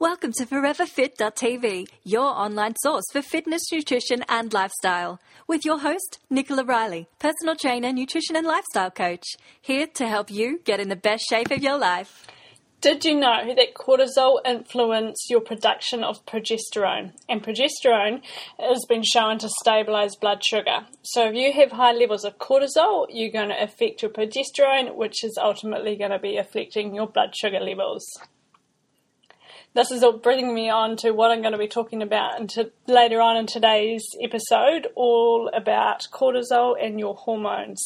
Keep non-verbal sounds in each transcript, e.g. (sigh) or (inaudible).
Welcome to ForeverFit.tv, your online source for fitness, nutrition, and lifestyle, with your host, Nicola Riley, personal trainer, nutrition, and lifestyle coach, here to help you get in the best shape of your life. Did you know that cortisol influences your production of progesterone? And progesterone has been shown to stabilize blood sugar. So if you have high levels of cortisol, you're going to affect your progesterone, which is ultimately going to be affecting your blood sugar levels this is bringing me on to what I'm going to be talking about into, later on in today's episode, all about cortisol and your hormones.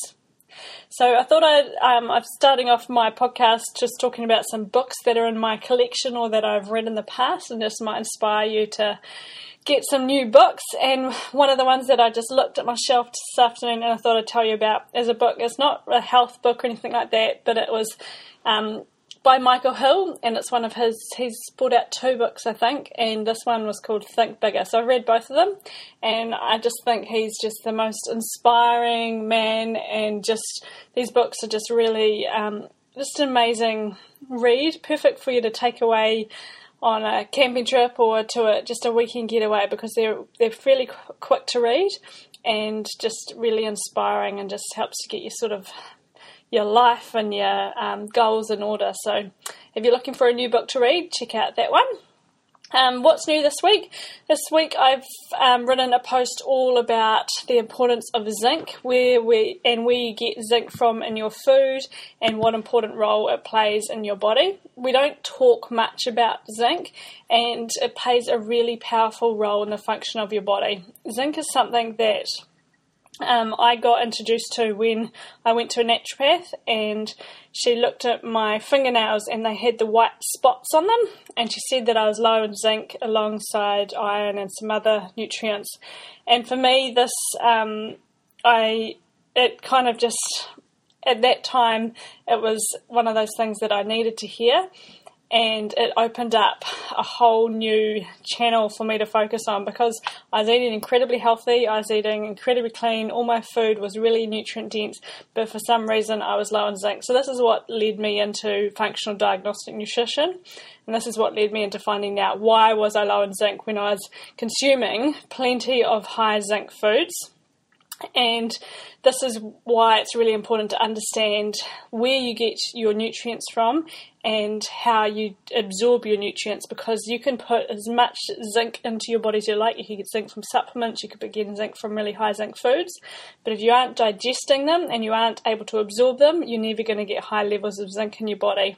So I thought I'd, um, I'm starting off my podcast just talking about some books that are in my collection or that I've read in the past, and this might inspire you to get some new books. And one of the ones that I just looked at my shelf this afternoon and I thought I'd tell you about is a book. It's not a health book or anything like that, but it was um, by Michael Hill, and it's one of his. He's put out two books, I think, and this one was called Think Bigger. So I read both of them, and I just think he's just the most inspiring man, and just these books are just really um, just an amazing read, perfect for you to take away on a camping trip or to a, just a weekend getaway because they're they're fairly qu- quick to read and just really inspiring and just helps to get you sort of your life and your um, goals in order. So, if you're looking for a new book to read, check out that one. Um, what's new this week? This week I've um, written a post all about the importance of zinc, where we and where you get zinc from in your food, and what important role it plays in your body. We don't talk much about zinc, and it plays a really powerful role in the function of your body. Zinc is something that um, I got introduced to when I went to a naturopath and she looked at my fingernails and they had the white spots on them and she said that I was low in zinc alongside iron and some other nutrients. And for me, this, um, I, it kind of just, at that time, it was one of those things that I needed to hear and it opened up a whole new channel for me to focus on because I was eating incredibly healthy, I was eating incredibly clean, all my food was really nutrient dense, but for some reason I was low in zinc. So, this is what led me into functional diagnostic nutrition. And this is what led me into finding out why was I low in zinc when I was consuming plenty of high zinc foods and this is why it's really important to understand where you get your nutrients from and how you absorb your nutrients because you can put as much zinc into your body as you like. You can get zinc from supplements, you could be getting zinc from really high zinc foods, but if you aren't digesting them and you aren't able to absorb them, you're never going to get high levels of zinc in your body.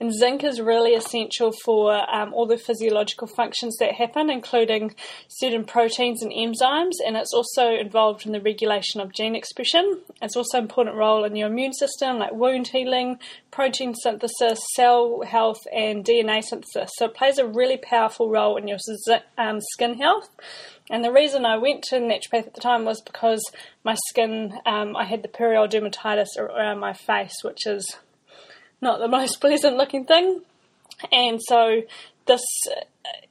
And zinc is really essential for um, all the physiological functions that happen, including certain proteins and enzymes, and it's also involved in the regulation of gene expression. It's also an important role in your immune system, like wound healing, protein synthesis, cell health, and DNA synthesis. So it plays a really powerful role in your um, skin health. And the reason I went to naturopath at the time was because my skin, um, I had the perioral dermatitis around my face, which is not the most (laughs) pleasant looking thing. And so this,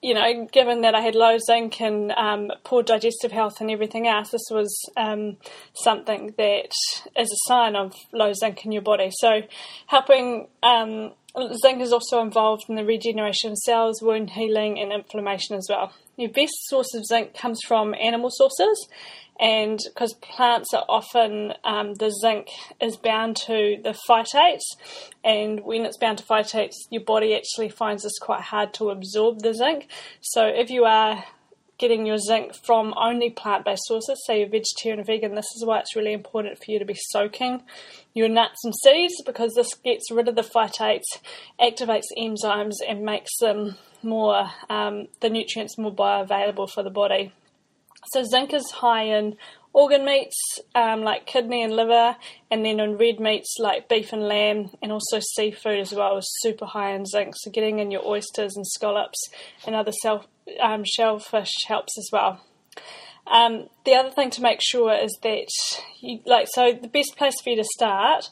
you know, given that I had low zinc and um, poor digestive health and everything else, this was um, something that is a sign of low zinc in your body. So, helping um, zinc is also involved in the regeneration of cells, wound healing, and inflammation as well. Your best source of zinc comes from animal sources, and because plants are often um, the zinc is bound to the phytates, and when it's bound to phytates, your body actually finds this quite hard to absorb the zinc. So if you are getting your zinc from only plant-based sources, say you're vegetarian or vegan, this is why it's really important for you to be soaking your nuts and seeds because this gets rid of the phytates, activates enzymes, and makes them more um, the nutrients more bioavailable for the body. So zinc is high in organ meats um, like kidney and liver, and then on red meats like beef and lamb, and also seafood as well is super high in zinc. So getting in your oysters and scallops and other self, um, shellfish helps as well. Um, the other thing to make sure is that you like so the best place for you to start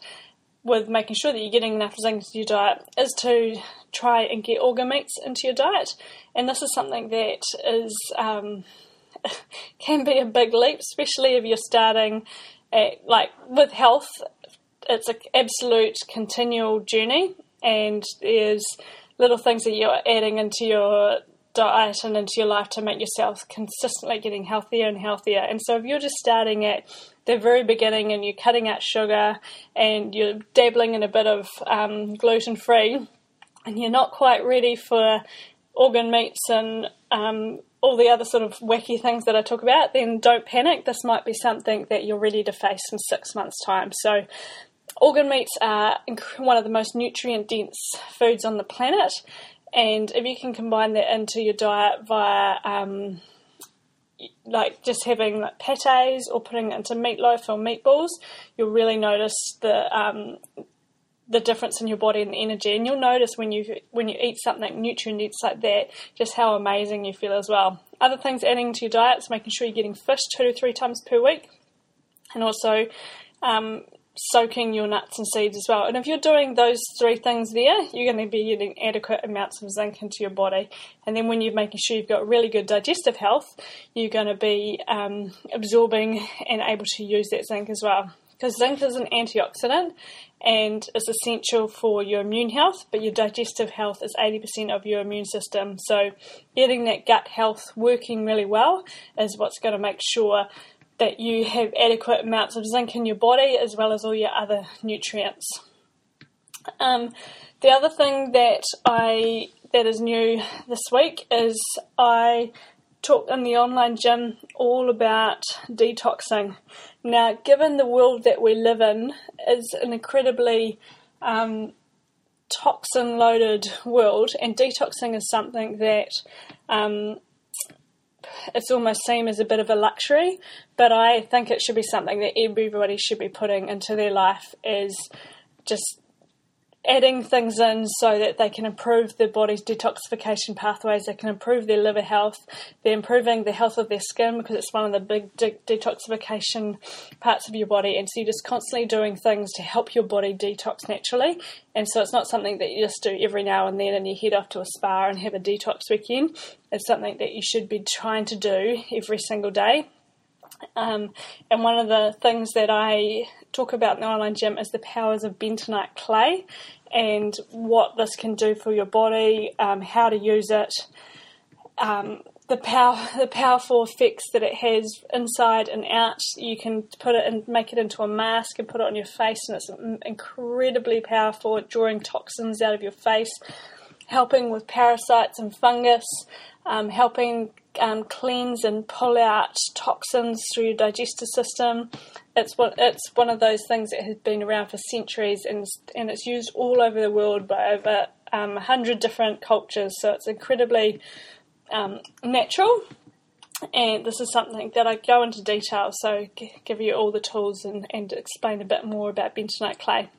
with making sure that you're getting enough zinc into your diet is to try and get organ meats into your diet, and this is something that is um, (laughs) can be a big leap, especially if you're starting at, like with health. It's an absolute continual journey, and there's little things that you're adding into your diet and into your life to make yourself consistently getting healthier and healthier. And so if you're just starting at the very beginning and you're cutting out sugar and you're dabbling in a bit of um, gluten free and you're not quite ready for organ meats and um, all the other sort of wacky things that I talk about, then don't panic. This might be something that you're ready to face in six months' time. So, organ meats are one of the most nutrient dense foods on the planet, and if you can combine that into your diet via um, like just having like pates or putting it into meatloaf or meatballs, you'll really notice the um, the difference in your body and energy. And you'll notice when you when you eat something nutrient dense like that, just how amazing you feel as well. Other things adding to your diet is making sure you're getting fish two to three times per week, and also um, soaking your nuts and seeds as well. And if you're doing those three things there, you're going to be getting adequate amounts of zinc into your body. And then when you're making sure you've got really good digestive health, you're going to be um, absorbing and able to use that zinc as well. Because zinc is an antioxidant and is essential for your immune health, but your digestive health is 80% of your immune system. So, getting that gut health working really well is what's going to make sure that you have adequate amounts of zinc in your body as well as all your other nutrients. Um, the other thing that I that is new this week is I talk in the online gym all about detoxing. Now, given the world that we live in is an incredibly um, toxin loaded world, and detoxing is something that um, it's almost seen as a bit of a luxury, but I think it should be something that everybody should be putting into their life is just adding things in so that they can improve their body's detoxification pathways, they can improve their liver health, they're improving the health of their skin because it's one of the big de- detoxification parts of your body. And so you're just constantly doing things to help your body detox naturally. And so it's not something that you just do every now and then and you head off to a spa and have a detox weekend. It's something that you should be trying to do every single day. Um, and one of the things that I talk about in the online gym is the powers of bentonite clay and what this can do for your body, um, how to use it, um, the power, (laughs) the powerful effects that it has inside and out. You can put it and make it into a mask and put it on your face, and it's incredibly powerful at drawing toxins out of your face, helping with parasites and fungus, um, helping um, cleanse and pull out toxins through your digestive system. It's one, it's one of those things that has been around for centuries and, and it's used all over the world by over um, 100 different cultures. So it's incredibly um, natural. And this is something that I go into detail, so give you all the tools and, and explain a bit more about bentonite clay.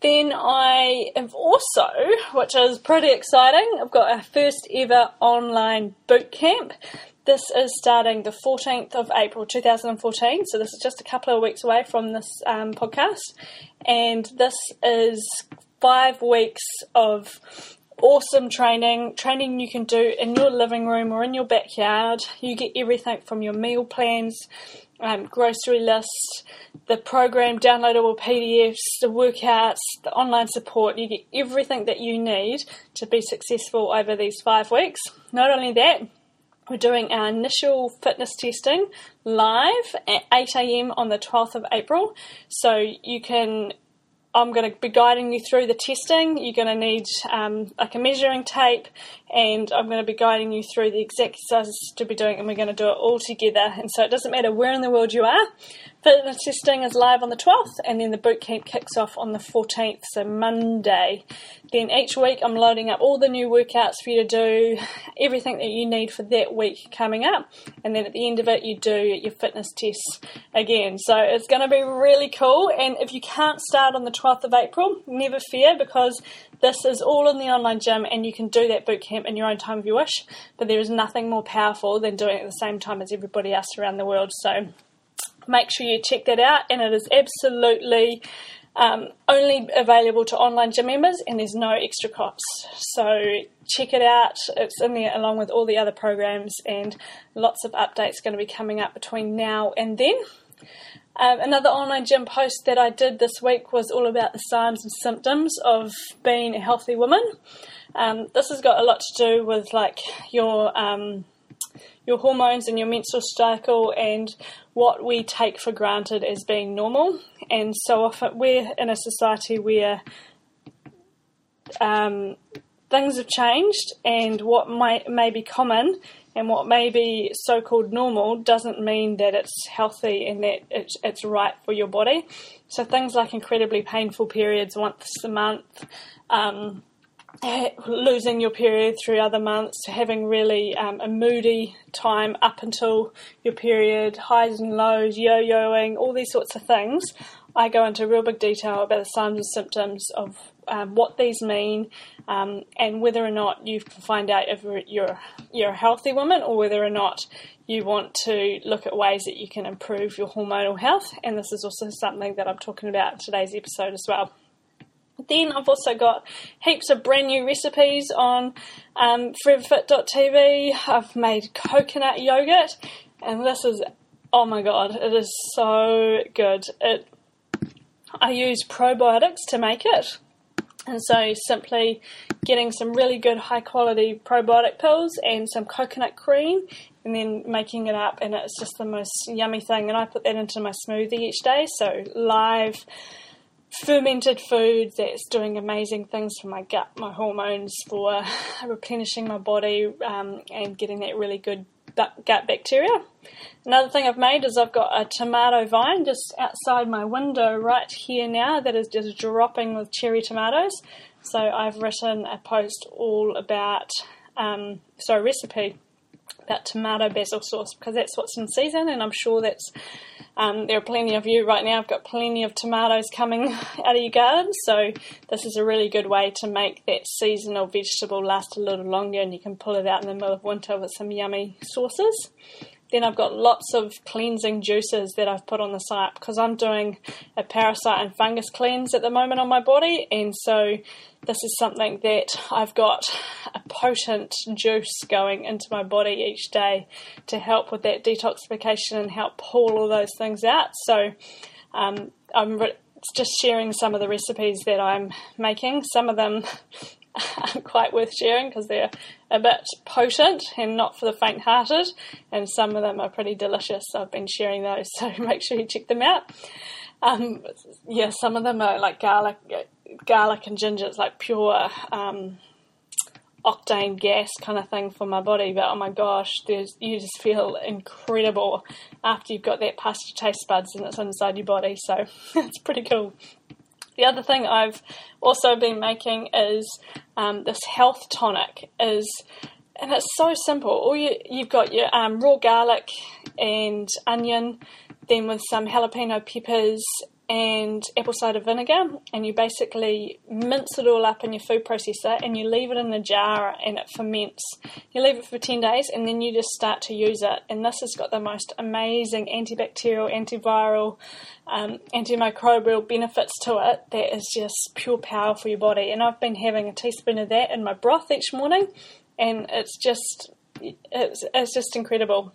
Then I have also, which is pretty exciting, I've got our first ever online boot camp. This is starting the 14th of April 2014, so this is just a couple of weeks away from this um, podcast. And this is five weeks of awesome training, training you can do in your living room or in your backyard. You get everything from your meal plans, um, grocery list, the program, downloadable PDFs, the workouts, the online support. You get everything that you need to be successful over these five weeks. Not only that, we're doing our initial fitness testing live at 8 a.m. on the 12th of April. So you can I'm going to be guiding you through the testing. You're going to need um, like a measuring tape, and I'm going to be guiding you through the exact exercises to be doing, and we're going to do it all together. And so it doesn't matter where in the world you are. Fitness testing is live on the 12th, and then the boot camp kicks off on the 14th, so Monday. Then each week I'm loading up all the new workouts for you to do, everything that you need for that week coming up, and then at the end of it you do your fitness tests again. So it's going to be really cool. And if you can't start on the 12th of April, never fear because this is all in the online gym, and you can do that boot camp in your own time if you wish. But there is nothing more powerful than doing it at the same time as everybody else around the world. So make sure you check that out. And it is absolutely um, only available to online gym members, and there's no extra costs. So check it out. It's in there along with all the other programs, and lots of updates going to be coming up between now and then. Um, another online gym post that I did this week was all about the signs and symptoms of being a healthy woman. Um, this has got a lot to do with like your um, your hormones and your menstrual cycle and what we take for granted as being normal. And so often we're in a society where um, things have changed, and what might may be common and what may be so-called normal doesn't mean that it's healthy and that it's, it's right for your body. So things like incredibly painful periods once a month. Um, losing your period through other months, having really um, a moody time up until your period, highs and lows, yo yoing, all these sorts of things. I go into real big detail about the signs and symptoms of um, what these mean um, and whether or not you find out if you're, you're a healthy woman or whether or not you want to look at ways that you can improve your hormonal health. And this is also something that I'm talking about in today's episode as well. Then I've also got heaps of brand new recipes on um, foreverfit.tv. I've made coconut yogurt, and this is oh my god, it is so good. It I use probiotics to make it. And so simply getting some really good high quality probiotic pills and some coconut cream and then making it up and it's just the most yummy thing and I put that into my smoothie each day. So live fermented food that's doing amazing things for my gut, my hormones, for (laughs) replenishing my body, um, and getting that really good gut bacteria. Another thing I've made is I've got a tomato vine just outside my window right here now that is just dropping with cherry tomatoes. So I've written a post all about, um, so recipe about tomato basil sauce because that's what's in season, and I'm sure that's um, there are plenty of you right now. I've got plenty of tomatoes coming (laughs) out of your garden, so this is a really good way to make that seasonal vegetable last a little longer, and you can pull it out in the middle of winter with some yummy sauces. Then I've got lots of cleansing juices that I've put on the site because I'm doing a parasite and fungus cleanse at the moment on my body, and so this is something that I've got a potent juice going into my body each day to help with that detoxification and help pull all those things out. So um, I'm re- just sharing some of the recipes that I'm making. Some of them aren't (laughs) quite worth sharing because they're a bit potent and not for the faint hearted, and some of them are pretty delicious. I've been sharing those, (laughs) so make sure you check them out. Um, yeah, some of them are like garlic garlic and ginger. It's like pure um, octane gas kind of thing for my body. But oh my gosh, you just feel incredible after you've got that past your taste buds and it's inside your body. So (laughs) it's pretty cool. The other thing I've also been making is um, this health tonic. Is and it's so simple. All you you've got your um, raw garlic and onion, then with some jalapeno peppers and apple cider vinegar, and you basically mince it all up in your food processor and you leave it in the jar and it ferments. You leave it for 10 days and then you just start to use it. And this has got the most amazing antibacterial, antiviral, um, antimicrobial benefits to it that is just pure power for your body. And I've been having a teaspoon of that in my broth each morning, and it's just it's, it's just incredible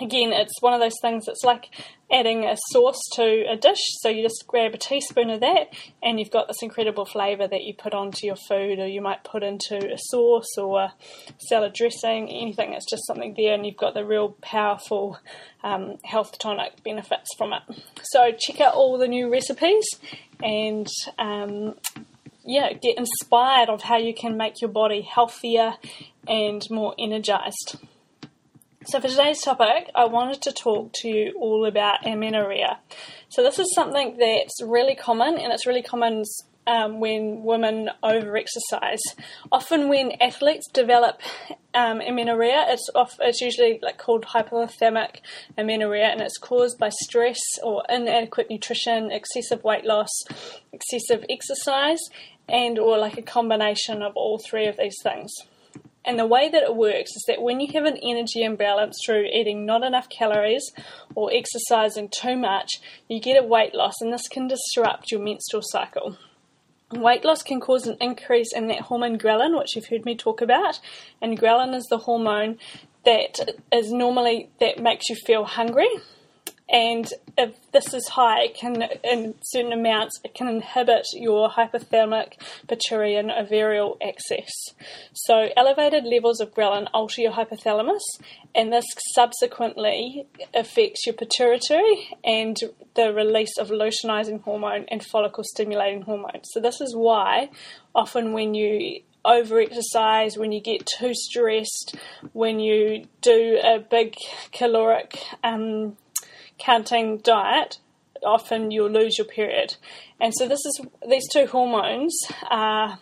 again, it's one of those things that's like adding a sauce to a dish. So you just grab a teaspoon of that, and you've got this incredible flavour that you put onto your food, or you might put into a sauce or a salad dressing, anything. It's just something there, and you've got the real powerful um, health tonic benefits from it. So check out all the new recipes and. Um, yeah, get inspired of how you can make your body healthier and more energized. So, for today's topic, I wanted to talk to you all about amenorrhea. So, this is something that's really common, and it's really common um, when women overexercise. Often, when athletes develop um, amenorrhea, it's off, it's usually like called hypothalamic amenorrhea, and it's caused by stress or inadequate nutrition, excessive weight loss, excessive exercise, and or like a combination of all three of these things. And the way that it works is that when you have an energy imbalance through eating not enough calories or exercising too much, you get a weight loss, and this can disrupt your menstrual cycle. Weight loss can cause an increase in that hormone ghrelin, which you've heard me talk about, and ghrelin is the hormone that is normally that makes you feel hungry. And if this is high, can in certain amounts it can inhibit your hypothalamic pituitary ovarian axis. So elevated levels of ghrelin alter your hypothalamus, and this subsequently affects your pituitary and the release of luteinizing hormone and follicle stimulating hormone. So this is why often when you overexercise, when you get too stressed, when you do a big caloric um, counting diet, often you'll lose your period. And so this is these two hormones are,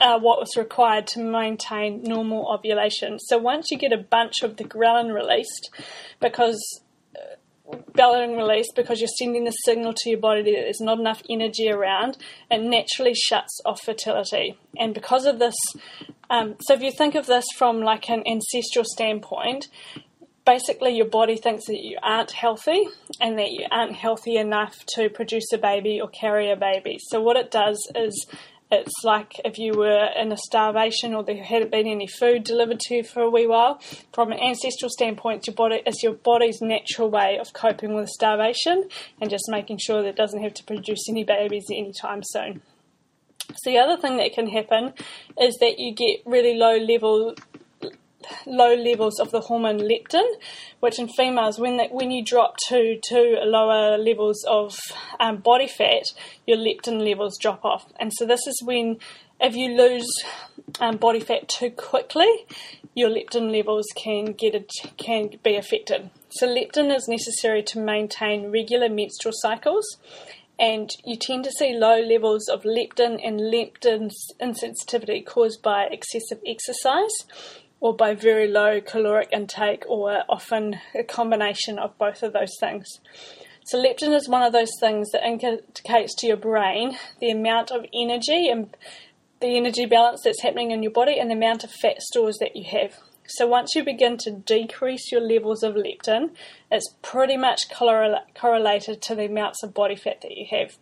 are what was required to maintain normal ovulation. So once you get a bunch of the ghrelin released, because ghrelin released because you're sending the signal to your body that there's not enough energy around, it naturally shuts off fertility. And because of this, um, so if you think of this from like an ancestral standpoint, basically your body thinks that you aren't healthy and that you aren't healthy enough to produce a baby or carry a baby. So what it does is it's like if you were in a starvation or there hadn't been any food delivered to you for a wee while. From an ancestral standpoint, your body is your body's natural way of coping with starvation and just making sure that it doesn't have to produce any babies anytime soon. So the other thing that can happen is that you get really low level low levels of the hormone leptin, which in females, when that, when you drop to to lower levels of um, body fat, your leptin levels drop off, and so this is when if you lose um, body fat too quickly, your leptin levels can get a, can be affected. So leptin is necessary to maintain regular menstrual cycles, and you tend to see low levels of leptin and leptin insensitivity caused by excessive exercise or by very low caloric intake, or often a combination of both of those things. So, leptin is one of those things that indicates to your brain the amount of energy and the energy balance that's happening in your body and the amount of fat stores that you have. So, once you begin to decrease your levels of leptin, it's pretty much correlated to the amounts of body fat that you have.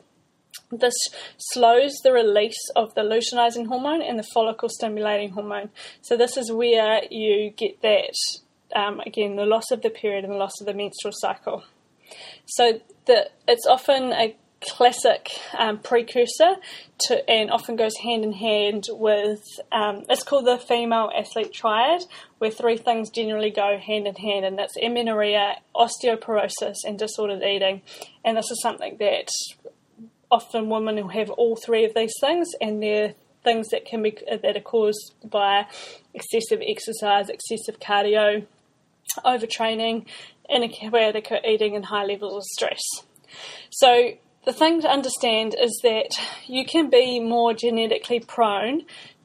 This slows the release of the luteinizing hormone and the follicle stimulating hormone. So, this is where you get that um, again, the loss of the period and the loss of the menstrual cycle. So, the, it's often a classic um, precursor to, and often goes hand in hand with, um, it's called the female athlete triad, where three things generally go hand in hand, and that's amenorrhea, osteoporosis, and disordered eating. And this is something that often women who have all three of these things, and they're things that can be that are caused by excessive exercise, excessive cardio, overtraining, inadequate eating, and high levels of stress. So the thing to understand is that you can be more genetically prone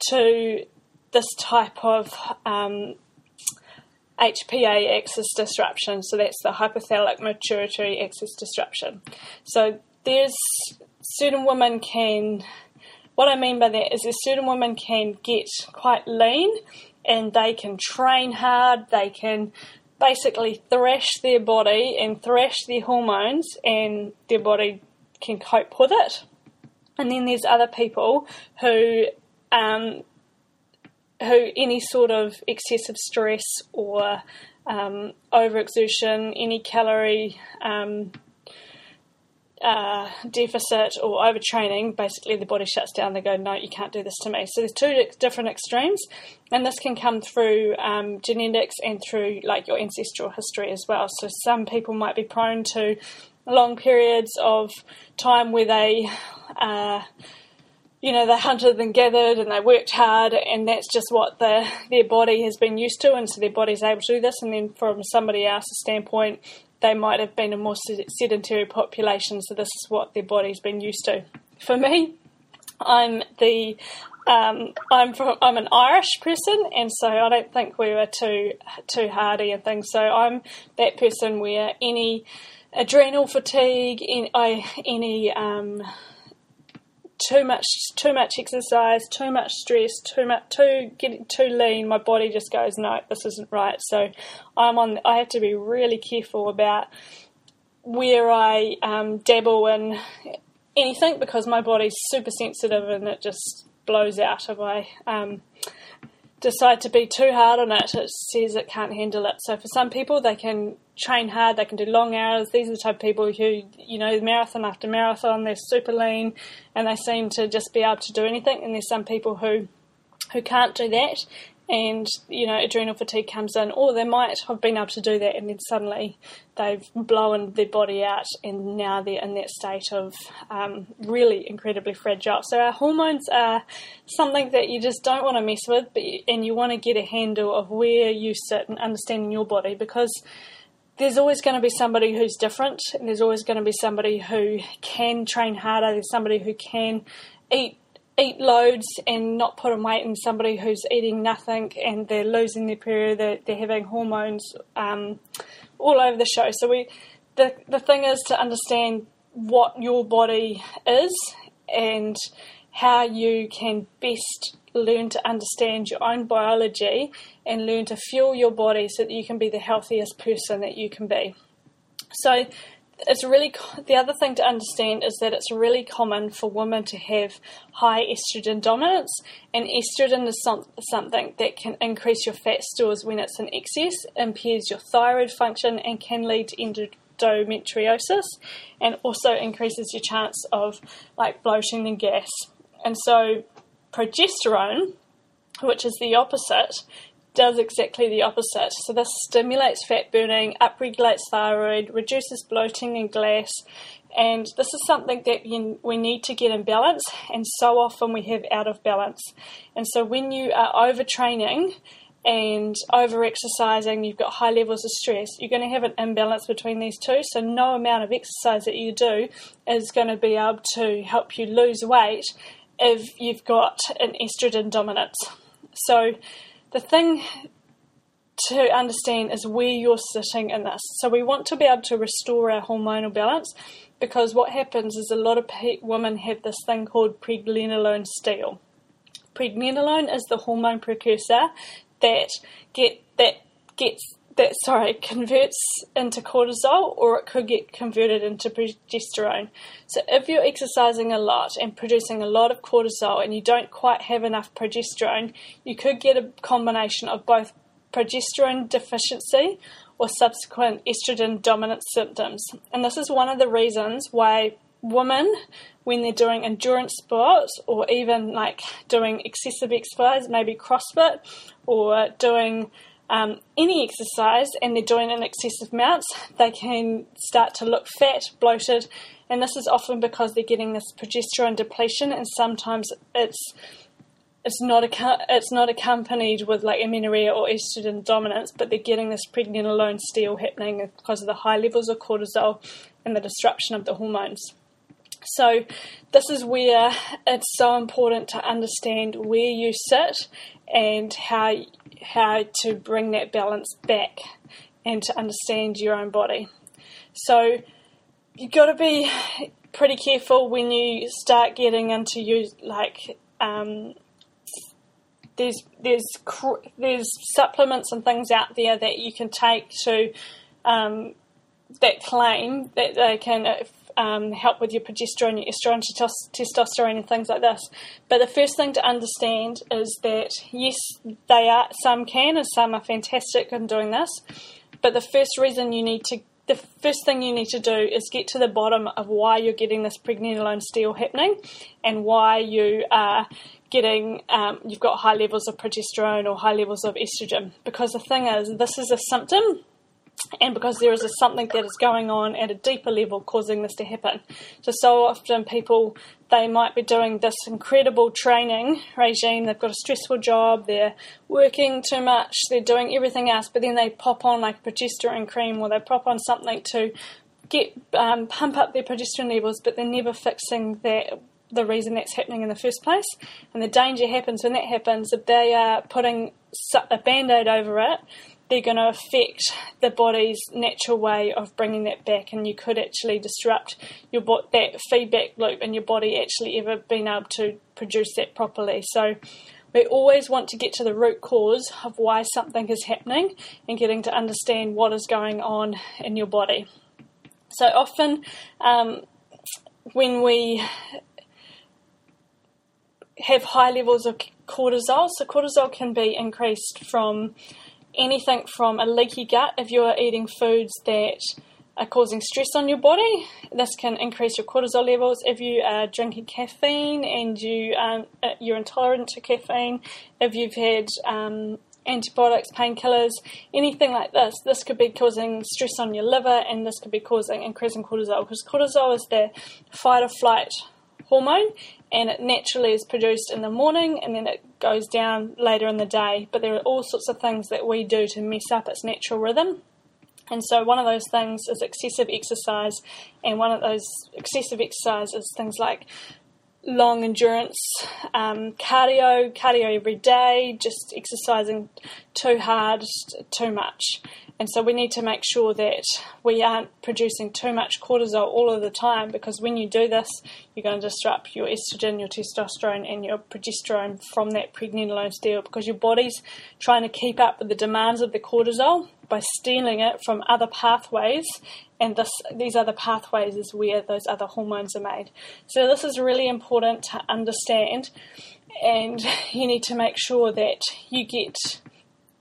to this type of um, HPA axis disruption. So that's the hypothalamic pituitary axis disruption. So there's certain women can, what I mean by that is that certain women can get quite lean and they can train hard, they can basically thrash their body and thrash their hormones and their body can cope with it. And then there's other people who um, who any sort of excessive stress or um, overexertion, any calorie um, uh, deficit or overtraining, basically the body shuts down. They go, no, you can't do this to me. So there's two different extremes, and this can come through um, genetics and through like your ancestral history as well. So some people might be prone to long periods of time where they. Uh, you know, they hunted and gathered and they worked hard, and that's just what the, their body has been used to, and so their body's able to do this. And then, from somebody else's standpoint, they might have been a more sedentary population, so this is what their body's been used to. For me, I'm the um, I'm from I'm an Irish person, and so I don't think we were too too hardy and things. So I'm that person where any adrenal fatigue, any, I, any um, too much too much exercise, too much stress, too much too getting too lean, my body just goes, No, this isn't right. So I'm on I have to be really careful about where I um, dabble in anything because my body's super sensitive and it just blows out if I um, decide to be too hard on it, it says it can't handle it. So for some people, they can train hard, they can do long hours. These are the type of people who, you know, marathon after marathon, they're super lean and they seem to just be able to do anything. And there's some people who who can't do that and you know adrenal fatigue comes in or they might have been able to do that and then suddenly they've blown their body out and now they're in that state of um, really incredibly fragile. So our hormones are something that you just don't want to mess with but you, and you want to get a handle of where you sit and understanding your body because there's always going to be somebody who's different and there's always going to be somebody who can train harder there's somebody who can eat eat loads and not put on weight, and somebody who's eating nothing and they're losing their period, they're, they're having hormones um, all over the show. So we, the the thing is to understand what your body is and how you can best learn to understand your own biology and learn to fuel your body so that you can be the healthiest person that you can be. So it's really the other thing to understand is that it's really common for women to have high estrogen dominance, and estrogen is some, something that can increase your fat stores when it's in excess, impairs your thyroid function, and can lead to endometriosis, and also increases your chance of like bloating and gas. And so, progesterone, which is the opposite, does exactly the opposite. So this stimulates fat burning, upregulates thyroid, reduces bloating and gas, and this is something that you, we need to get in balance, and so often we have out of balance. And so when you are overtraining and over exercising, you've got high levels of stress, you're going to have an imbalance between these two. So no amount of exercise that you do is going to be able to help you lose weight if you've got an estrogen dominance. So the thing to understand is where you're sitting in this. So we want to be able to restore our hormonal balance because what happens is a lot of women have this thing called pregnenolone steal. Pregnenolone is the hormone precursor that get that gets that sorry converts into cortisol or it could get converted into progesterone. So if you're exercising a lot and producing a lot of cortisol and you don't quite have enough progesterone, you could get a combination of both progesterone deficiency or subsequent estrogen dominant symptoms. And this is one of the reasons why women when they're doing endurance sports or even like doing excessive exercise, maybe CrossFit or doing um, any exercise and they're doing in excessive amounts, they can start to look fat, bloated, and this is often because they're getting this progesterone depletion, and sometimes it's it's not it's not accompanied with like amenorrhea or estrogen dominance, but they're getting this pregnenolone steal happening because of the high levels of cortisol and the disruption of the hormones. So, this is where it's so important to understand where you sit and how how to bring that balance back and to understand your own body. So you've got to be pretty careful when you start getting into you like um, there's there's there's supplements and things out there that you can take to um, that claim that they can um, help with your progesterone, your estrogen, testosterone, and things like this. But the first thing to understand is that yes, they are. Some can, and some are fantastic in doing this. But the first reason you need to the first thing you need to do is get to the bottom of why you're getting this pregnenolone steal happening and why you are getting um, you've got high levels of progesterone or high levels of estrogen because the thing is this is a symptom and because there is something that is going on at a deeper level causing this to happen. So, so often people, they might be doing this incredible training regime, they've got a stressful job, they're working too much, they're doing everything else, but then they pop on like progesterone cream or they pop on something to get um, pump up their progesterone levels, but they're never fixing that the reason that's happening in the first place. And the danger happens when that happens if they are putting a band aid over it they're going to affect the body's natural way of bringing that back, and you could actually disrupt your bo- that feedback loop and your body actually ever being able to produce that properly. So we always want to get to the root cause of why something is happening and getting to understand what is going on in your body. So often, um, when we have high levels of cortisol. So, cortisol can be increased from anything from a leaky gut if you're eating foods that are causing stress on your body. This can increase your cortisol levels. If you are drinking caffeine and you um, you're intolerant to caffeine, if you've had um, antibiotics, painkillers, anything like this, this could be causing stress on your liver, and this could be causing increasing cortisol because cortisol is the fight or flight hormone, and it naturally is produced in the morning and then it goes down later in the day. But there are all sorts of things that we do to mess up its natural rhythm. And so, one of those things is excessive exercise, and one of those excessive exercise is things like long endurance, um, cardio, cardio every day, just exercising too hard, too much. And so we need to make sure that we aren't producing too much cortisol all of the time because when you do this, you're going to disrupt your estrogen, your testosterone, and your progesterone from that pregnenolone steal because your body's trying to keep up with the demands of the cortisol by stealing it from other pathways and this, these other pathways is where those other hormones are made. So this is really important to understand, and (laughs) you need to make sure that you get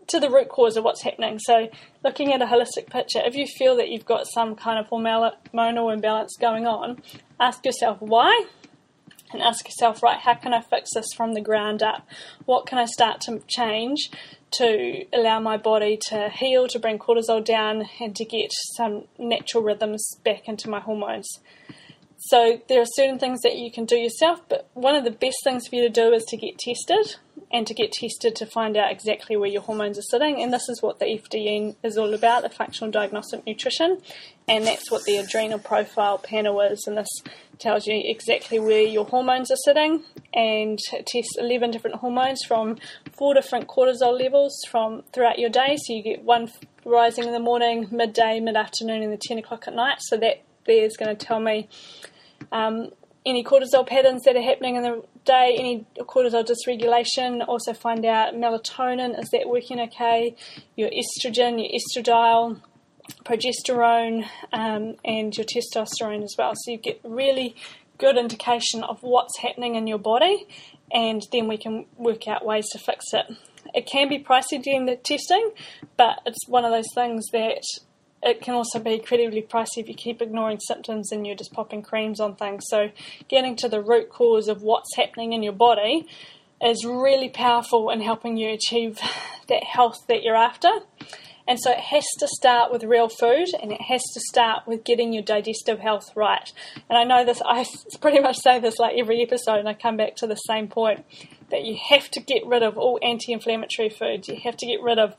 to the root cause of what's happening. So, looking at a holistic picture, if you feel that you've got some kind of hormonal imbalance going on, ask yourself why and ask yourself, right, how can I fix this from the ground up? What can I start to change to allow my body to heal, to bring cortisol down, and to get some natural rhythms back into my hormones? So, there are certain things that you can do yourself, but one of the best things for you to do is to get tested and to get tested to find out exactly where your hormones are sitting. And this is what the FDN is all about the functional diagnostic nutrition. And that's what the adrenal profile panel is. And this tells you exactly where your hormones are sitting and tests 11 different hormones from four different cortisol levels from throughout your day. So you get one rising in the morning, midday, mid afternoon, and the 10 o'clock at night. So that there is going to tell me um, any cortisol patterns that are happening in the day, any cortisol dysregulation. Also, find out melatonin is that working okay, your estrogen, your estradiol, progesterone, um, and your testosterone as well. So, you get really good indication of what's happening in your body, and then we can work out ways to fix it. It can be pricey during the testing, but it's one of those things that it can also be incredibly pricey if you keep ignoring symptoms and you're just popping creams on things. So, getting to the root cause of what's happening in your body is really powerful in helping you achieve (laughs) that health that you're after. And so, it has to start with real food and it has to start with getting your digestive health right. And I know this, I (laughs) pretty much say this like every episode, and I come back to the same point that you have to get rid of all anti inflammatory foods, you have to get rid of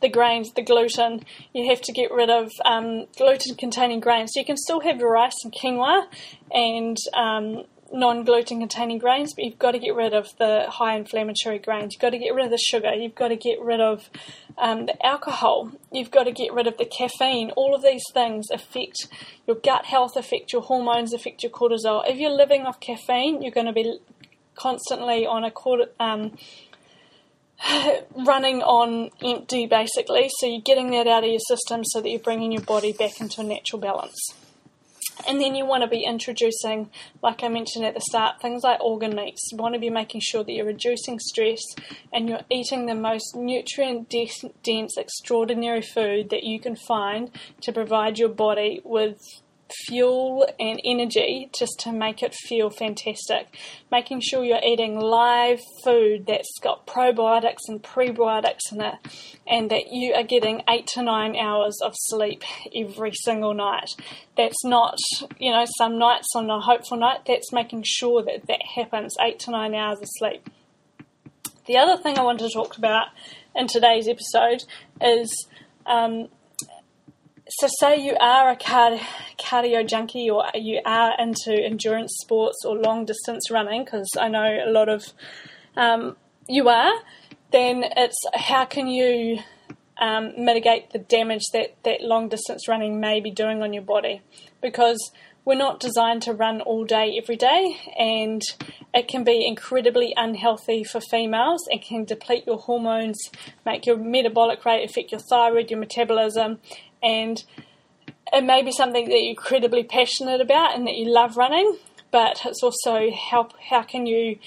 the grains, the gluten. You have to get rid of um, gluten containing grains. So you can still have your rice and quinoa and um, non gluten containing grains, but you've got to get rid of the high inflammatory grains. You've got to get rid of the sugar. You've got to get rid of um, the alcohol. You've got to get rid of the caffeine. All of these things affect your gut health, affect your hormones, affect your cortisol. If you're living off caffeine, you're going to be constantly on a um, (sighs) running on empty basically. So you're getting that out of your system so that you're bringing your body back into a natural balance. And then you want to be introducing, like I mentioned at the start, things like organ meats. You want to be making sure that you're reducing stress and you're eating the most nutrient dense, extraordinary food that you can find to provide your body with fuel and energy just to make it feel fantastic. Making sure you're eating live food that's got probiotics and prebiotics in it, and that you are getting eight to nine hours of sleep every single night. That's not, you know, some nights on a hopeful night, that's making sure that that happens eight to nine hours of sleep. The other thing I want to talk about in today's episode is um, so say you are a card, cardio junkie or you are into endurance sports or long distance running because i know a lot of um, you are then it's how can you um, mitigate the damage that, that long distance running may be doing on your body? Because we're not designed to run all day every day and it can be incredibly unhealthy for females it can deplete your hormones make your metabolic rate affect your thyroid your metabolism and it may be something that you're incredibly passionate about and that you love running, but it's also how how can you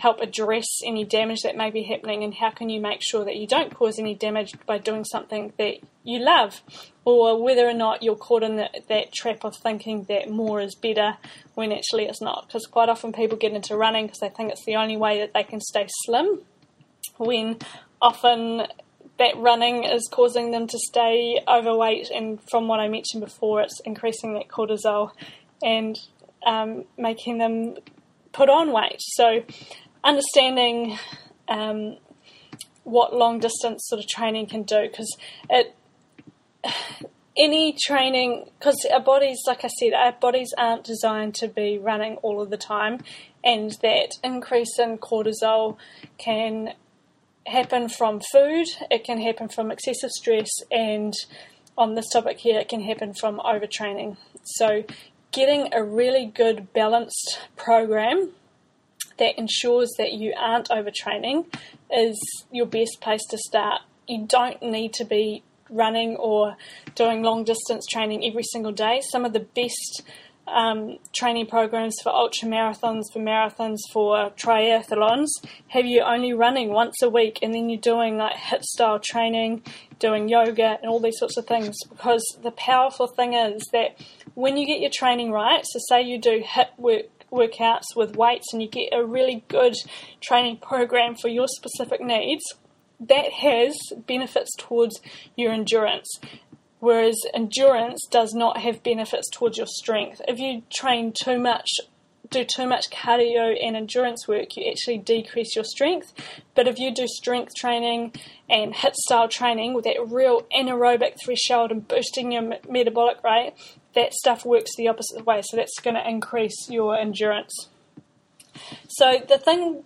help address any damage that may be happening and how can you make sure that you don't cause any damage by doing something that you love? Or whether or not you're caught in that trap of thinking that more is better when actually it's not. Because quite often people get into running because they think it's the only way that they can stay slim when often that running is causing them to stay overweight and from what I mentioned before it's increasing that cortisol and um, making them put on weight. So understanding um, what long distance sort of training can do because it (sighs) any training because our bodies like i said our bodies aren't designed to be running all of the time and that increase in cortisol can happen from food it can happen from excessive stress and on this topic here it can happen from overtraining so getting a really good balanced program that ensures that you aren't overtraining is your best place to start. You don't need to be running or doing long distance training every single day. Some of the best um, training programs for ultra marathons, for marathons, for triathlons have you only running once a week and then you're doing like HIIT style training, doing yoga, and all these sorts of things. Because the powerful thing is that when you get your training right, so say you do HIIT work workouts with weights and you get a really good training program for your specific needs, that has benefits towards your endurance. Whereas endurance does not have benefits towards your strength. If you train too much, do too much cardio and endurance work, you actually decrease your strength. But if you do strength training and HIIT style training with that real anaerobic threshold and boosting your metabolic rate, that stuff works the opposite way. So that's going to increase your endurance. So the thing,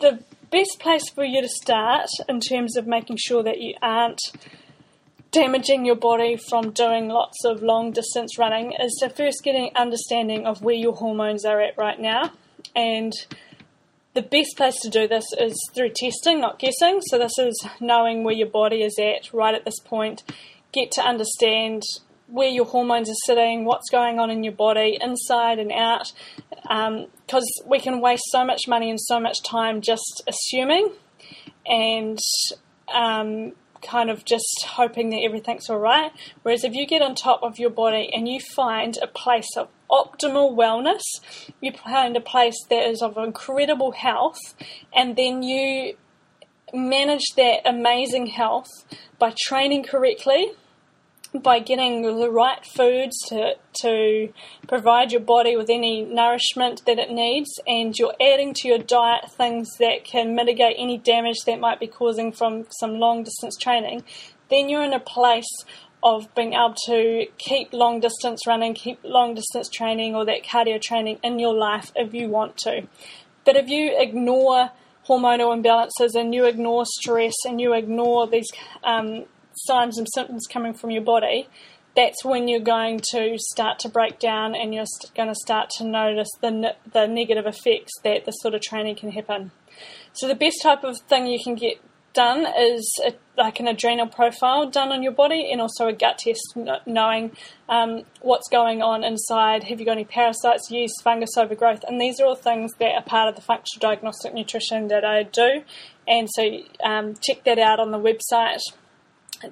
the best place for you to start in terms of making sure that you aren't damaging your body from doing lots of long distance running is to first getting understanding of where your hormones are at right now and the best place to do this is through testing, not guessing. So, this is knowing where your body is at right at this point. Get to understand where your hormones are sitting, what's going on in your body, inside and out, because um, we can waste so much money and so much time just assuming and um, kind of just hoping that everything's all right. Whereas if you get on top of your body and you find a place of optimal wellness, you find a place that is of incredible health, and then you manage that amazing health by training correctly by getting the right foods to, to provide your body with any nourishment that it needs, and you're adding to your diet things that can mitigate any damage that might be causing from some long distance training, then you're in a place of being able to keep long distance running, keep long distance training, or that cardio training in your life if you want to. But if you ignore hormonal imbalances and you ignore stress and you ignore these um, signs and symptoms coming from your body, that's when you're going to start to break down and you're going to start to notice the, the negative effects that this sort of training can happen. So, the best type of thing you can get done is a, like an adrenal profile done on your body and also a gut test knowing um, what's going on inside. Have you got any parasites yeast fungus overgrowth? And these are all things that are part of the functional diagnostic nutrition that i do. And so um, check that out on the website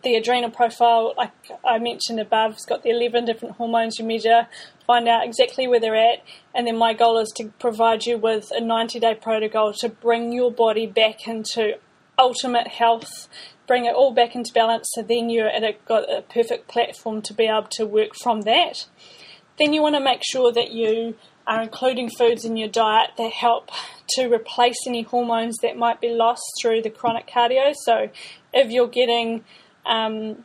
the adrenal profile, like I mentioned above, has got the 11 different hormones you measure, find out exactly where they're at, and then my goal is to provide you with a 90 day protocol to bring your body back into ultimate health, bring it all back into balance, so then you're at a, got a perfect platform to be able to work from that. Then you want to make sure that you are including foods in your diet that help to replace any hormones that might be lost through the chronic cardio. So, if you're getting um,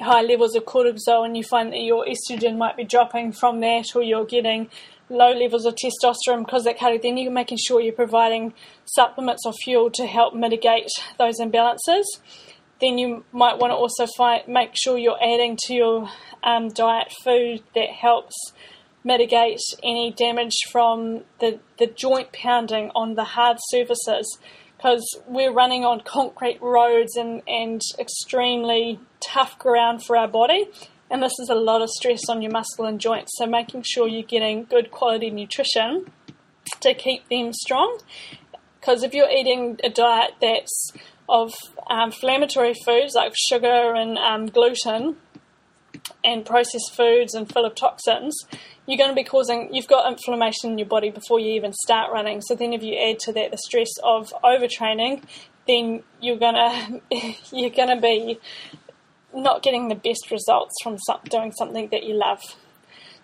high levels of cortisol and you find that your estrogen might be dropping from that or you're getting low levels of testosterone because that cardio, then you're making sure you're providing supplements or fuel to help mitigate those imbalances. Then you might want to also find, make sure you're adding to your um, diet food that helps mitigate any damage from the, the joint pounding on the hard surfaces because we're running on concrete roads and, and extremely tough ground for our body. And this is a lot of stress on your muscle and joints. So, making sure you're getting good quality nutrition to keep them strong. Because if you're eating a diet that's of um, inflammatory foods like sugar and um, gluten and processed foods and full of toxins, you're going to be causing, you've got inflammation in your body before you even start running. So then if you add to that the stress of overtraining, then you're going (laughs) to, you're going to be not getting the best results from doing something that you love.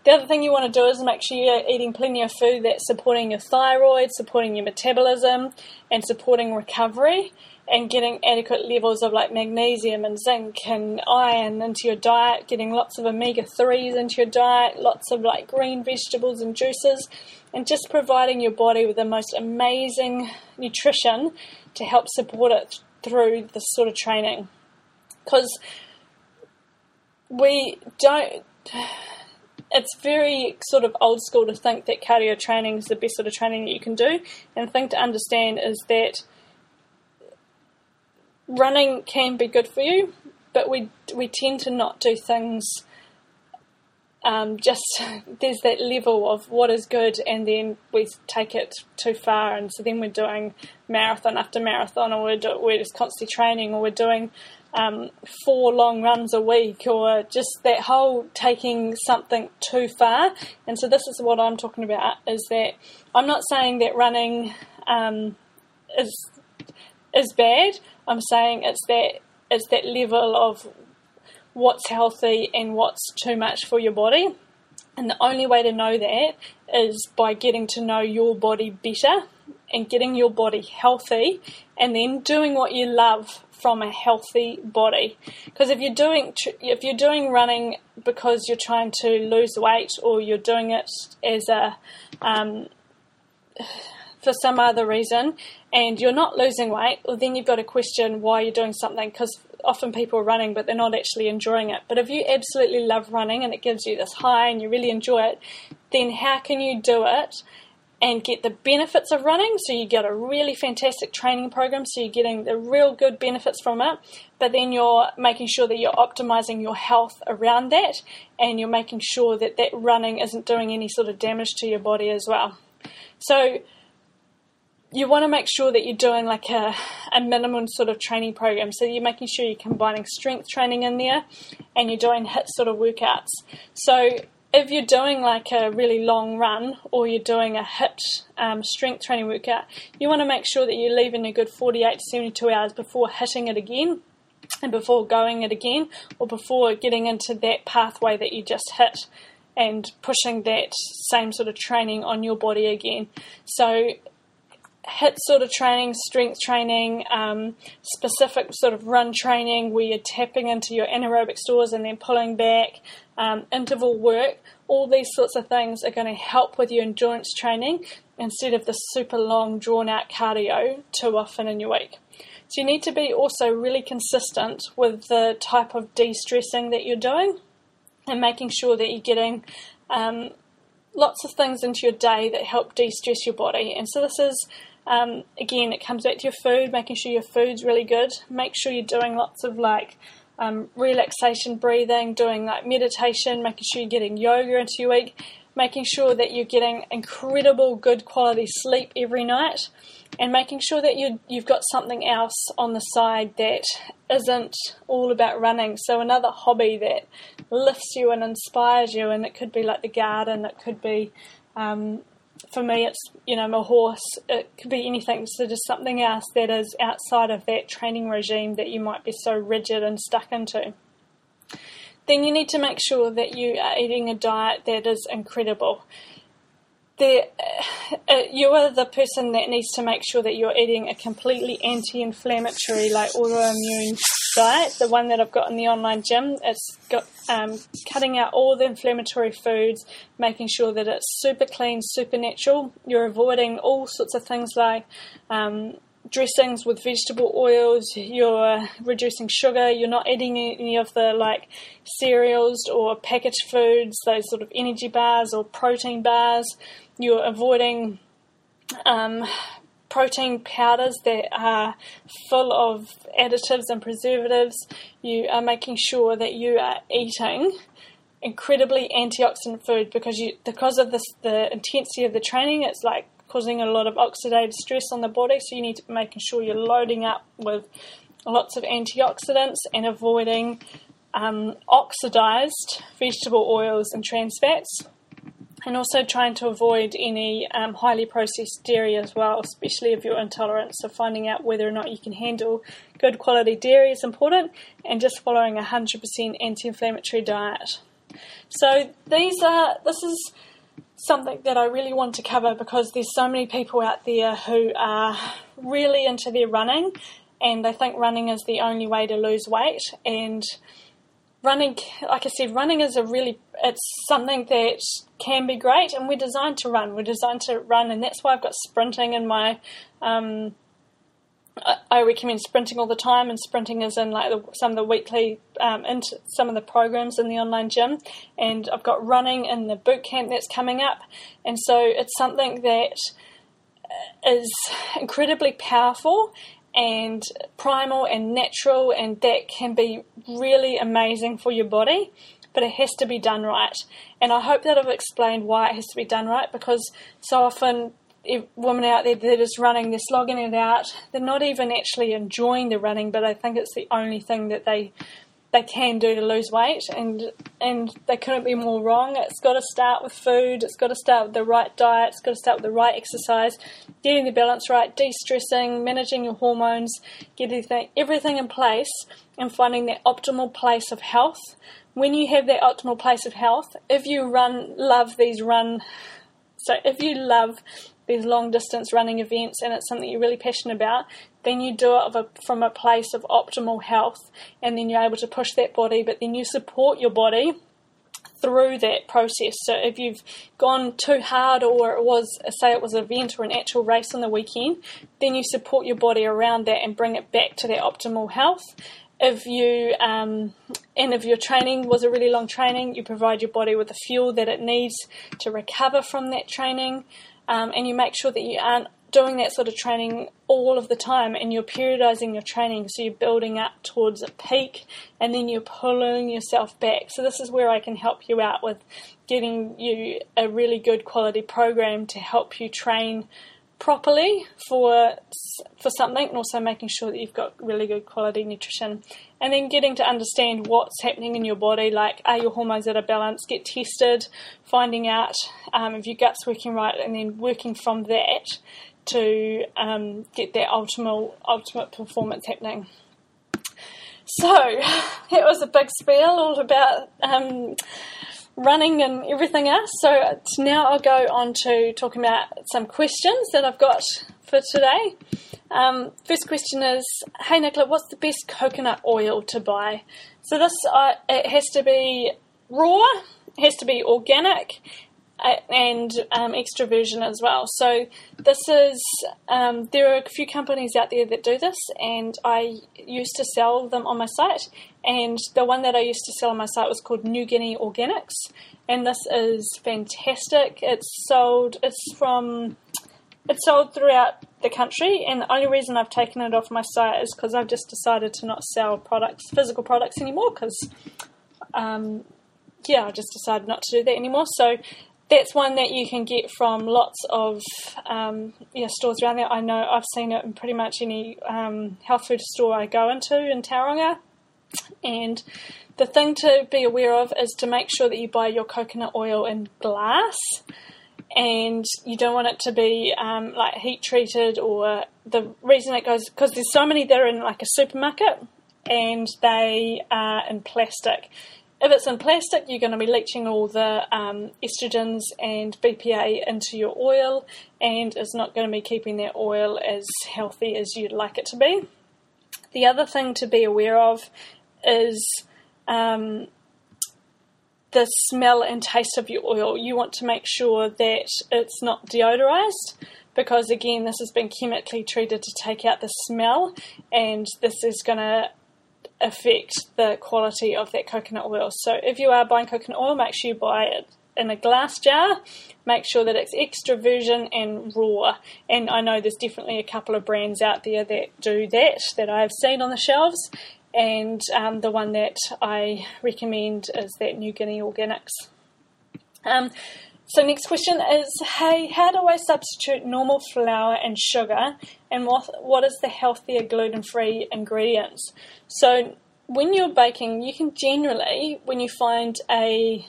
The other thing you want to do is make sure you're eating plenty of food that's supporting your thyroid, supporting your metabolism, and supporting recovery and getting adequate levels of like magnesium and zinc and iron into your diet, getting lots of omega 3s into your diet, lots of like green vegetables and juices, and just providing your body with the most amazing nutrition to help support it through this sort of training. Because we don't. It's very sort of old school to think that cardio training is the best sort of training that you can do, and the thing to understand is that running can be good for you, but we we tend to not do things. Um, just (laughs) there's that level of what is good, and then we take it too far, and so then we're doing marathon after marathon, or we're, do, we're just constantly training, or we're doing um, four long runs a week, or just that whole taking something too far. And so this is what I'm talking about: is that I'm not saying that running um, is is bad. I'm saying it's that it's that level of what's healthy and what's too much for your body. And the only way to know that is by getting to know your body better and getting your body healthy and then doing what you love from a healthy body. Because if you're doing if you're doing running because you're trying to lose weight or you're doing it as a um, for some other reason and you're not losing weight, well, then you've got to question why you're doing something because often people are running but they're not actually enjoying it. But if you absolutely love running and it gives you this high and you really enjoy it, then how can you do it and get the benefits of running? So you get a really fantastic training program, so you're getting the real good benefits from it, but then you're making sure that you're optimizing your health around that and you're making sure that that running isn't doing any sort of damage to your body as well. So, you want to make sure that you're doing like a, a minimum sort of training program. So you're making sure you're combining strength training in there and you're doing HIIT sort of workouts. So if you're doing like a really long run or you're doing a HIIT um, strength training workout, you want to make sure that you're leaving a good 48 to 72 hours before hitting it again and before going it again or before getting into that pathway that you just hit and pushing that same sort of training on your body again. So HIIT sort of training, strength training, um, specific sort of run training where you're tapping into your anaerobic stores and then pulling back, um, interval work, all these sorts of things are going to help with your endurance training instead of the super long, drawn out cardio too often in your week. So you need to be also really consistent with the type of de stressing that you're doing and making sure that you're getting um, lots of things into your day that help de stress your body. And so this is um, again, it comes back to your food, making sure your food's really good. Make sure you're doing lots of like um, relaxation breathing, doing like meditation, making sure you're getting yoga into your week, making sure that you're getting incredible good quality sleep every night, and making sure that you you've got something else on the side that isn't all about running. So another hobby that lifts you and inspires you, and it could be like the garden, it could be um, for me, it's you know my horse. It could be anything. So just something else that is outside of that training regime that you might be so rigid and stuck into. Then you need to make sure that you are eating a diet that is incredible uh, you are the person that needs to make sure that you're eating a completely anti-inflammatory, like autoimmune diet. The one that I've got in the online gym, it's got um, cutting out all the inflammatory foods, making sure that it's super clean, super natural. You're avoiding all sorts of things like um, dressings with vegetable oils, you're reducing sugar, you're not eating any of the like cereals or packaged foods, those sort of energy bars or protein bars, you're avoiding um, protein powders that are full of additives and preservatives, you are making sure that you are eating incredibly antioxidant food because you because of this the intensity of the training it's like causing a lot of oxidative stress on the body. So you need to be making sure you're loading up with lots of antioxidants and avoiding um, oxidized vegetable oils and trans fats and also trying to avoid any um, highly processed dairy as well, especially if you're intolerant. So, finding out whether or not you can handle good quality dairy is important, and just following a 100% anti inflammatory diet. So, these are this is something that I really want to cover because there's so many people out there who are really into their running and they think running is the only way to lose weight and running, like I said, running is a really, it's something that can be great, and we're designed to run. We're designed to run, and that's why I've got sprinting in my. Um, I recommend sprinting all the time, and sprinting is in like the, some of the weekly, um, into some of the programs in the online gym, and I've got running in the boot camp that's coming up, and so it's something that is incredibly powerful and primal and natural, and that can be really amazing for your body. But it has to be done right. And I hope that I've explained why it has to be done right because so often women out there that are just running, they're slogging it out. They're not even actually enjoying the running, but I think it's the only thing that they they can do to lose weight, and and they couldn't be more wrong. It's got to start with food. It's got to start with the right diet. It's got to start with the right exercise, getting the balance right, de-stressing, managing your hormones, getting everything in place, and finding that optimal place of health. When you have that optimal place of health, if you run, love these run. So if you love these long distance running events and it's something you're really passionate about, then you do it a, from a place of optimal health and then you're able to push that body, but then you support your body through that process. So if you've gone too hard or it was say it was an event or an actual race on the weekend, then you support your body around that and bring it back to that optimal health. If you um, and if your training was a really long training, you provide your body with the fuel that it needs to recover from that training, um, and you make sure that you aren't doing that sort of training all of the time and you're periodizing your training. So you're building up towards a peak and then you're pulling yourself back. So this is where i can help you out with getting you a really good quality program to help you train properly for for something and also making sure that you've got really good quality nutrition. And then getting to understand what's happening in your body like are your hormones out of balance? Get tested finding out um, if your gut's working right and then working from that to um, get that ultimate ultimate performance happening. So (laughs) it was a big spiel all about um, running and everything else. So now I'll go on to talking about some questions that I've got for today. Um, first question is, hey Nicola, what's the best coconut oil to buy? So this uh, it has to be raw, it has to be organic, and um, as well. So this is um, there are a few companies out there that do this, and I used to sell them on my site. And the one that I used to sell on my site was called Niugini Organics, and this is fantastic. It's sold. It's from. It's sold throughout the country, and the only reason I've taken it off my site is because I've just decided to not sell products, physical products anymore, because um, yeah, I just decided not to do that anymore. So that's one that you can get from lots of um, yeah, stores around there. I know I've seen it in pretty much any um, health food store I go into in Tauranga. And the thing to be aware of is to make sure that you buy your coconut oil in glass and you don't want it to be um, like heat treated or the reason it goes because there's so many that are in like a supermarket and they are in plastic if it's in plastic, you're going to be leaching all the um, estrogens and BPA into your oil, and it's not going to be keeping that oil as healthy as you'd like it to be. The other thing to be aware of is um, the smell and taste of your oil. You want to make sure that it's not deodorized because, again, this has been chemically treated to take out the smell, and this is going to affect the quality of that coconut oil. So if you are buying coconut oil, make sure you buy it in a glass jar. Make sure that it's extra virgin and raw. And I know there's definitely a couple of brands out there that do that that I've seen on the shelves. And um, the one that I recommend is that Niugini Organics. Um, So next question is, hey, how do I substitute normal flour and sugar, and what what is the healthier gluten-free ingredients? So when you're baking, you can generally, when you find a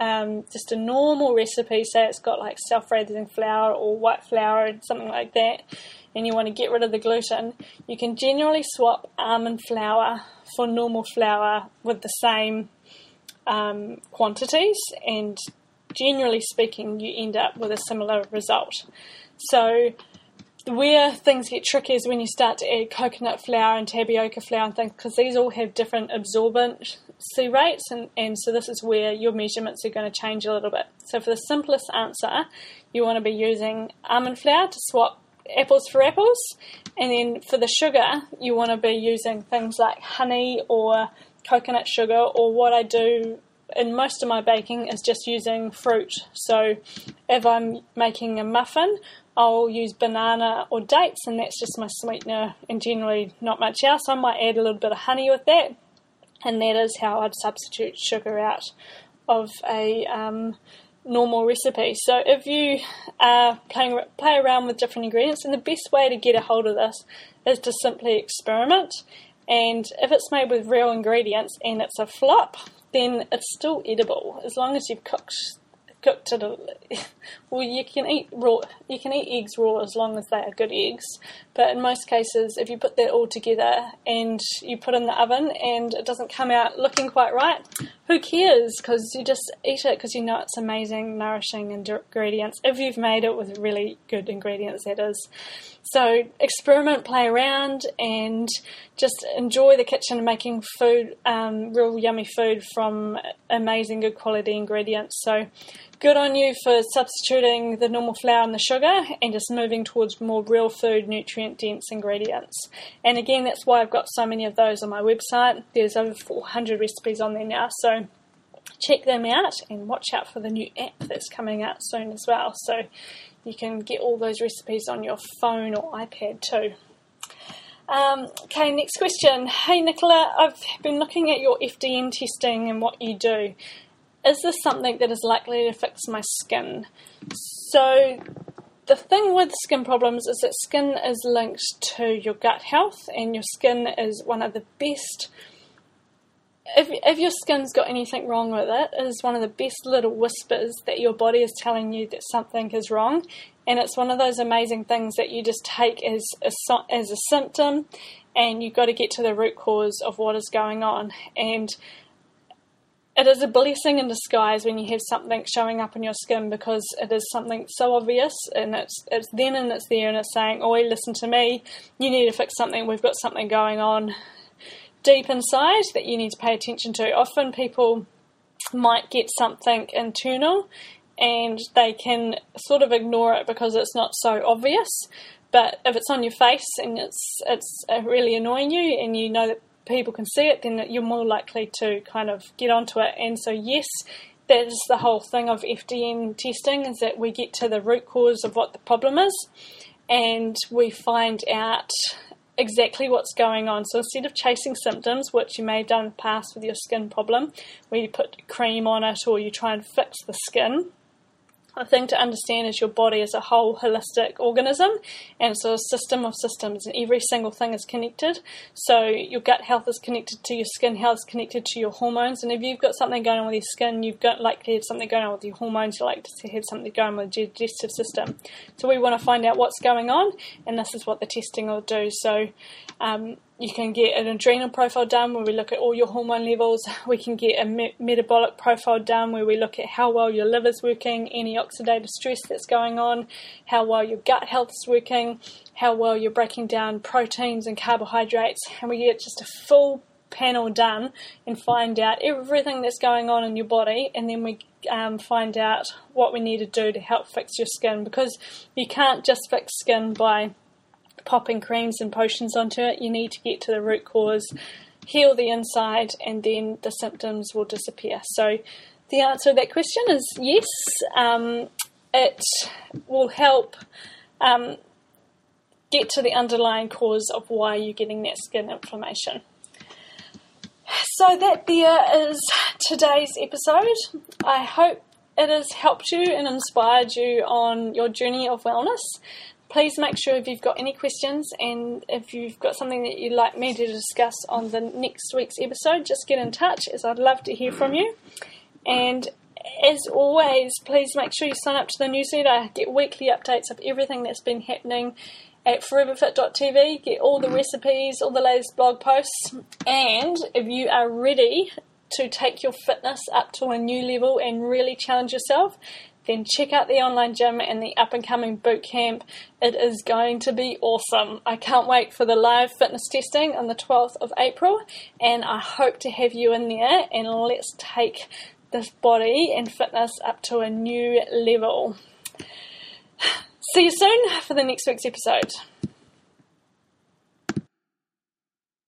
um, just a normal recipe, say it's got like self-raising flour or white flour and something like that, and you want to get rid of the gluten, you can generally swap almond flour for normal flour with the same um, quantities and generally speaking, you end up with a similar result. So, where things get tricky is when you start to add coconut flour and tapioca flour and things, because these all have different absorbency rates, and, and so this is where your measurements are going to change a little bit. So, for the simplest answer, you want to be using almond flour to swap apples for apples, and then for the sugar, you want to be using things like honey or coconut sugar, or what I do in most of my baking is just using fruit. So if I'm making a muffin, I'll use banana or dates, and that's just my sweetener, and generally not much else. I might add a little bit of honey with that, and that is how I'd substitute sugar out of a um, normal recipe. So if you are playing play around with different ingredients, and the best way to get a hold of this is to simply experiment. And if it's made with real ingredients and it's a flop, then it's still edible as long as you've cooked cooked it. (laughs) Well, you can eat raw. You can eat eggs raw as long as they are good eggs. But in most cases, if you put that all together and you put in the oven and it doesn't come out looking quite right, who cares? Because you just eat it because you know it's amazing, nourishing ingredients. If you've made it with really good ingredients, that is. So experiment, play around, and just enjoy the kitchen making food, um, real yummy food from amazing, good quality ingredients. So good on you for substituting the normal flour and the sugar and just moving towards more real food, nutrient dense ingredients. And again, that's why I've got so many of those on my website. There's over 400 recipes on there now, so check them out and watch out for the new app that's coming out soon as well. So you can get all those recipes on your phone or iPad too. Um, okay, next question. Hey Nicola, I've been looking at your FDN testing and what you do is this something that is likely to fix my skin? So, the thing with skin problems is that skin is linked to your gut health, and your skin is one of the best. If, if your skin's got anything wrong with it, it is one of the best little whispers that your body is telling you that something is wrong, and it's one of those amazing things that you just take as a, as a symptom, and you've got to get to the root cause of what is going on. And it is a blessing in disguise when you have something showing up in your skin because it is something so obvious and it's it's then and it's there and it's saying, "Oi, listen to me. You need to fix something. We've got something going on deep inside that you need to pay attention to." Often people might get something internal and they can sort of ignore it because it's not so obvious. But if it's on your face and it's it's uh, really annoying you and you know that people can see it, then you're more likely to kind of get onto it. And so, yes, that is the whole thing of FDN testing is that we get to the root cause of what the problem is and we find out exactly what's going on. So instead of chasing symptoms, which you may have done in the past with your skin problem, where you put cream on it or you try and fix the skin, a thing to understand is your body is a whole holistic organism and it's a system of systems and every single thing is connected. So your gut health is connected to your skin health is connected to your hormones and if you've got something going on with your skin you've got likely have something going on with your hormones you like to have something going on with your digestive system. So we want to find out what's going on and this is what the testing will do. So um, you can get an adrenal profile done where we look at all your hormone levels. (laughs) We can get a me- metabolic profile done where we look at how well your liver's working, any oxidative stress that's going on, how well your gut health is working, how well you're breaking down proteins and carbohydrates, and we get just a full panel done and find out everything that's going on in your body, and then we um, find out what we need to do to help fix your skin. Because you can't just fix skin by popping creams and potions onto it. You need to get to the root cause, heal the inside, and then the symptoms will disappear. So, the answer to that question is yes. Um, it will help um, get to the underlying cause of why you're getting that skin inflammation. So, that there is today's episode. I hope it has helped you and inspired you on your journey of wellness, please make sure if you've got any questions and if you've got something that you'd like me to discuss on the next week's episode, just get in touch as I'd love to hear from you. And as always, please make sure you sign up to the newsletter, get weekly updates of everything that's been happening at foreverfit.tv, get all the recipes, all the latest blog posts, and if you are ready to take your fitness up to a new level and really challenge yourself, then check out the online gym and the up and coming boot camp. It is going to be awesome. I can't wait for the live fitness testing on the 12th of April, and I hope to have you in there and let's take this body and fitness up to a new level. (sighs) See you soon for the next week's episode.